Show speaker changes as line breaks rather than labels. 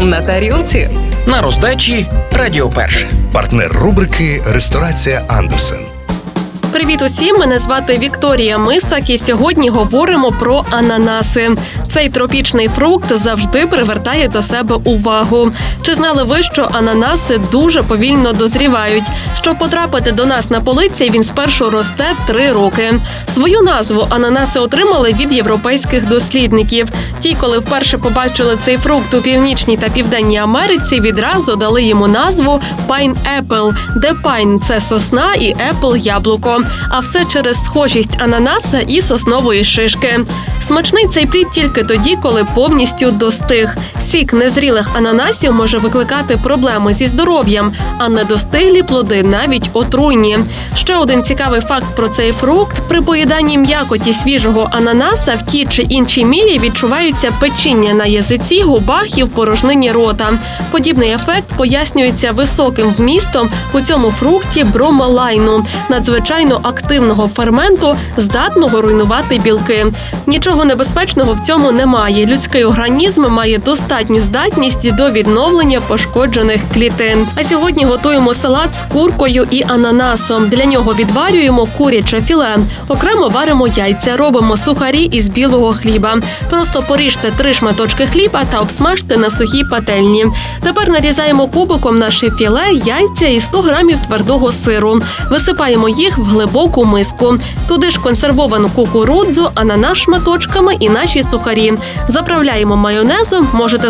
на тарілці.
На роздачі Радіо Перше.
Партнер рубрики Ресторація Андерсен.
Привіт усім! Мене звати Вікторія Мисак, і сьогодні говоримо про ананаси. Цей тропічний фрукт завжди привертає до себе увагу. Чи знали ви, що ананаси дуже повільно дозрівають? Щоб потрапити до нас на полиці, він спершу росте три роки. Свою назву ананаси отримали від європейських дослідників. Ті, коли вперше побачили цей фрукт у північній та південній Америці, відразу дали йому назву Pineapple, де пайн це сосна і apple – яблуко. А все через схожість ананаса і соснової шишки. Смачний цей плід тільки тоді, коли повністю достиг. Сік незрілих ананасів може викликати проблеми зі здоров'ям, а недостиглі плоди навіть отруйні. Ще один цікавий факт про цей фрукт: при поїданні м'якоті свіжого ананаса в тій чи іншій мірі відчувається печіння на язиці, губах і в порожнині рота. Подібний ефект пояснюється високим вмістом у цьому фрукті бромалайну, надзвичайно активного ферменту, здатного руйнувати білки. Нічого небезпечного в цьому немає. Людський організм має достатню здатність до відновлення пошкоджених клітин. А сьогодні готуємо салат з куркою і ананасом. Для нього відварюємо куряче філе. Окремо варимо яйця, робимо сухарі із білого хліба. Просто поріжте три шматочки хліба та обсмажте на сухій пательні. Тепер нарізаємо кубиком наше філе, яйця і 100 грамів твердого сиру. Висипаємо їх в глибоку миску. Туди ж консервовану кукурудзу, ананас шматочками і наші сухарі. Заправляємо майонезом, можете